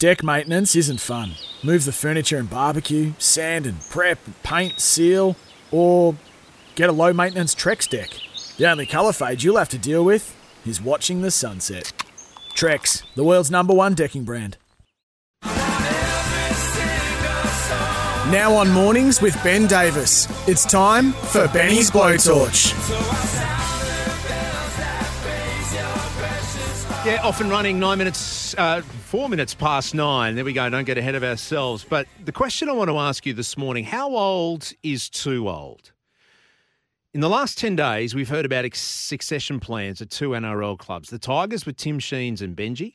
Deck maintenance isn't fun. Move the furniture and barbecue, sand and prep, paint, seal, or get a low maintenance Trex deck. The only colour fade you'll have to deal with is watching the sunset. Trex, the world's number one decking brand. Now on mornings with Ben Davis. It's time for Benny's Blowtorch. Yeah, off and running, nine minutes, uh, four minutes past nine. There we go, don't get ahead of ourselves. But the question I want to ask you this morning how old is too old? In the last 10 days, we've heard about succession plans at two NRL clubs the Tigers with Tim Sheens and Benji,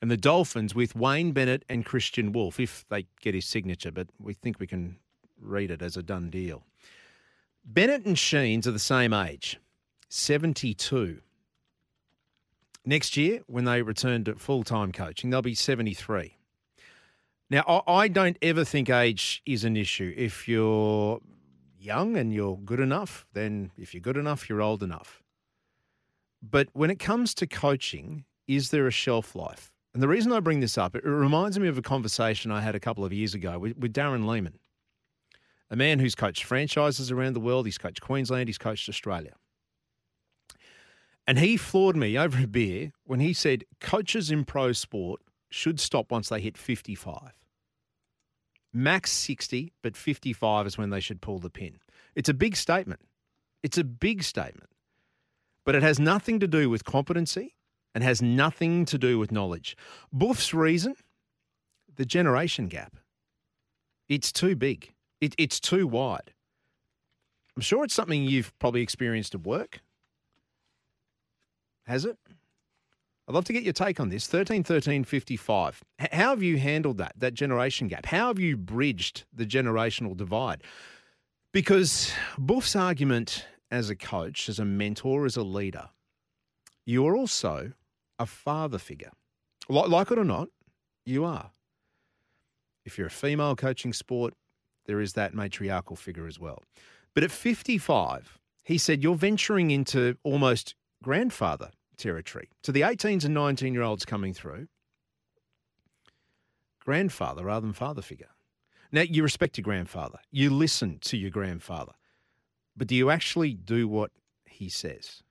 and the Dolphins with Wayne Bennett and Kristian Woolf, if they get his signature, but we think we can read it as a done deal. Bennett and Sheens are the same age, 72. Next year, when they return to full time coaching, they'll be 73. Now, I don't ever think age is an issue. If you're young and you're good enough, then if you're good enough, you're old enough. But when it comes to coaching, is there a shelf life? And the reason I bring this up, it reminds me of a conversation I had a couple of years ago with, with Darren Lehmann, a man who's coached franchises around the world. He's coached Queensland, he's coached Australia. And he floored me over a beer when he said coaches in pro sport should stop once they hit 55. Max 60, but 55 is when they should pull the pin. It's a big statement. It's a big statement. But it has nothing to do with competency and has nothing to do with knowledge. Buff's reason the generation gap. It's too big, it, it's too wide. I'm sure it's something you've probably experienced at work. Has it? I'd love to get your take on this. 13 13 55. H- How have you handled that, that generation gap? How have you bridged the generational divide? Because Buff's argument as a coach, as a mentor, as a leader, you are also a father figure. Like, like it or not, you are. If you're a female coaching sport, there is that matriarchal figure as well. But at 55, he said, you're venturing into almost grandfather territory. To the 18s and 19 year olds coming through, grandfather rather than father figure. Now, you respect your grandfather, you listen to your grandfather, but do you actually do what he says?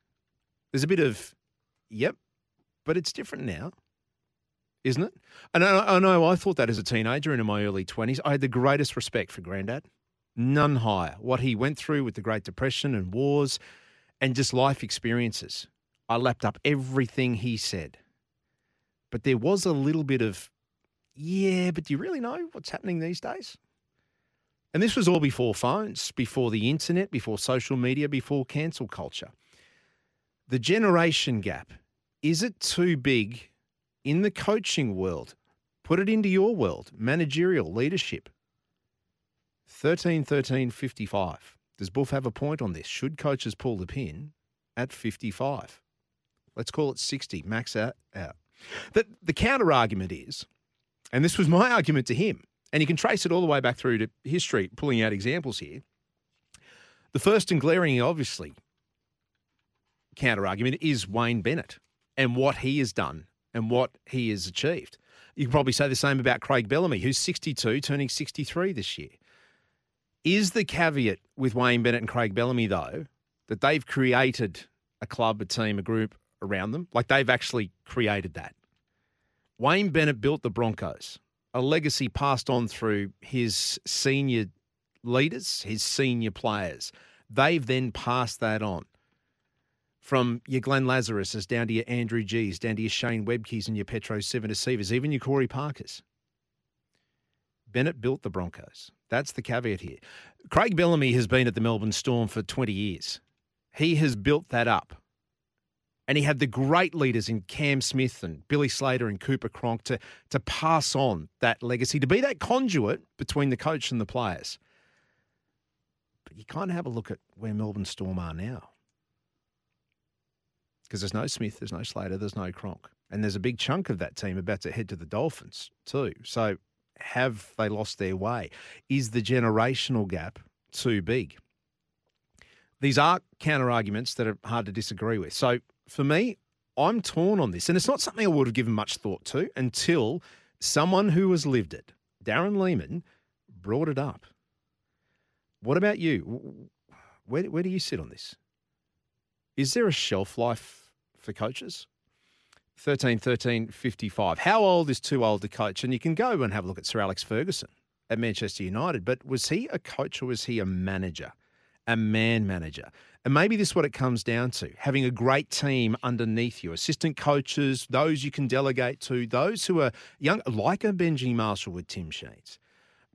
There's a bit of, yep, but it's different now, isn't it? And I, I know I thought that as a teenager and in my early 20s. I had the greatest respect for Grandad, none higher. What he went through with the Great Depression and wars and just life experiences. I lapped up everything he said. But there was a little bit of, yeah, but do you really know what's happening these days? And this was all before phones, before the internet, before social media, before cancel culture. The generation gap is it too big in the coaching world? Put it into your world, managerial leadership. 13 13 55. Does Buff have a point on this? Should coaches pull the pin at 55? Let's call it 60, max out. out. The, the counter argument is, and this was my argument to him, and you can trace it all the way back through to history, pulling out examples here. The first and glaring, obviously, counter argument is Wayne Bennett and what he has done and what he has achieved. You can probably say the same about Craig Bellamy, who's 62, turning 63 this year. Is the caveat with Wayne Bennett and Craig Bellamy, though, that they've created a club, a team, a group around them? Like they've actually created that. Wayne Bennett built the Broncos, a legacy passed on through his senior leaders, his senior players. They've then passed that on from your Glenn Lazaruses down to your Andrew Gee's, down to your Shane Webckes and your Petero Civonicevas, even your Corey Parkers. Bennett built the Broncos. That's the caveat here. Craig Bellamy has been at the Melbourne Storm for 20 years. He has built that up. And he had the great leaders in Cam Smith and Billy Slater and Cooper Cronk to, to pass on that legacy, to be that conduit between the coach and the players. But you kind of have a look at where Melbourne Storm are now. Because there's no Smith, there's no Slater, there's no Cronk. And there's a big chunk of that team about to head to the Dolphins too. So have they lost their way? Is the generational gap too big? These are counter arguments that are hard to disagree with. So for me, I'm torn on this. And it's not something I would have given much thought to until someone who has lived it, Darren Lehmann, brought it up. What about you? Where, where do you sit on this? Is there a shelf life for coaches? 13 13 55. How old is too old to coach? And you can go and have a look at Sir Alex Ferguson at Manchester United, but was he a coach or was he a manager, a man manager? And maybe this is what it comes down to having a great team underneath you, assistant coaches, those you can delegate to, those who are young, like a Benji Marshall with Tim Sheens,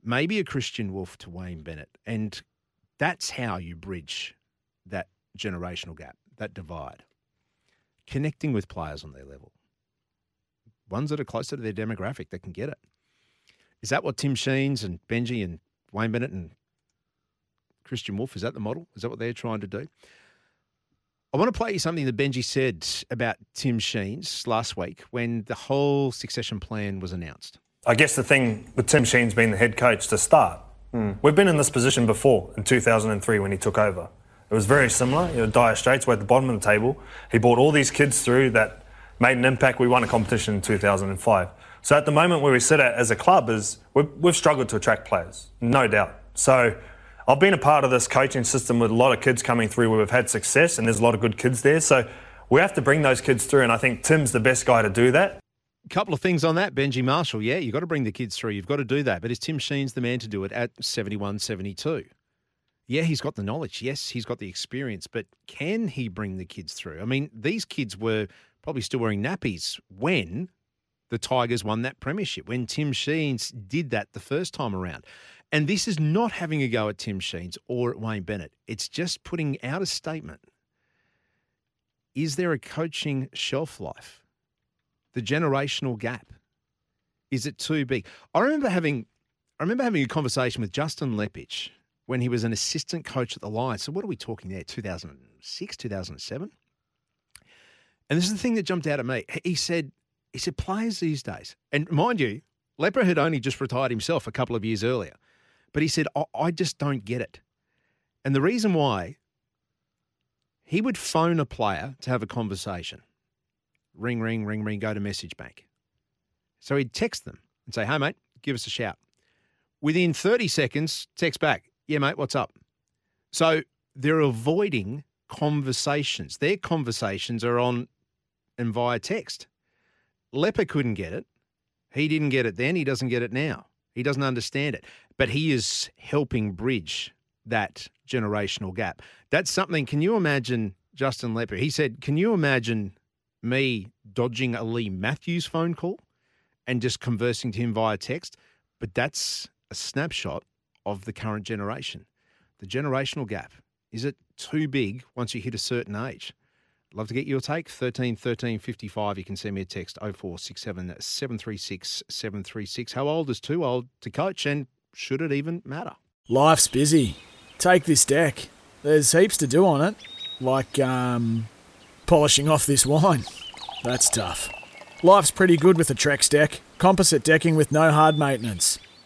maybe a Kristian Woolf to Wayne Bennett. And that's how you bridge that generational gap, that divide. Connecting with players on their level, ones that are closer to their demographic that can get it. Is that what Tim Sheens and Benji and Wayne Bennett and Kristian Woolf, is that the model? Is that what they're trying to do? I want to play you something that Benji said about Tim Sheens last week when the whole succession plan was announced. I guess the thing with Tim Sheens being the head coach to start, mm. we've been in this position before in 2003 when he took over. It was very similar. You know, Dire Straits were at the bottom of the table. He brought all these kids through that made an impact. We won a competition in 2005. So at the moment where we sit at as a club is we've, we've struggled to attract players, no doubt. So I've been a part of this coaching system with a lot of kids coming through where we've had success and there's a lot of good kids there. So we have to bring those kids through, and I think Tim's the best guy to do that. A couple of things on that, Benji Marshall. Yeah, you've got to bring the kids through. You've got to do that. But is Tim Sheens the man to do it at 71, 72? Yeah, he's got the knowledge. Yes, he's got the experience. But can he bring the kids through? I mean, these kids were probably still wearing nappies when the Tigers won that premiership, when Tim Sheens did that the first time around. And this is not having a go at Tim Sheens or at Wayne Bennett. It's just putting out a statement. Is there a coaching shelf life? The generational gap. Is it too big? I remember having I remember having a conversation with Justin Leppitsch when he was an assistant coach at the Lions. So what are we talking there? 2006, 2007? And this is the thing that jumped out at me. He said, he said, players these days, and mind you, Lepper had only just retired himself a couple of years earlier. But he said, I, I just don't get it. And the reason why, he would phone a player to have a conversation. Ring, ring, ring, ring, go to message bank. So he'd text them and say, hey, mate, give us a shout. Within 30 seconds, text back, yeah, mate, what's up? So they're avoiding conversations. Their conversations are on and via text. Lepper couldn't get it. He didn't get it then. He doesn't get it now. He doesn't understand it. But he is helping bridge that generational gap. That's something. Can you imagine Justin Lepper? He said, Can you imagine me dodging a Leigh Matthews phone call and just conversing to him via text? But that's a snapshot of the current generation. The generational gap. Is it too big once you hit a certain age? Love to get your take. 13 13 55. You can send me a text 0467 736 736. How old is too old to coach and should it even matter? Life's busy. Take this deck. There's heaps to do on it, like um, polishing off this wine. That's tough. Life's pretty good with a Trex deck. Composite decking with no hard maintenance.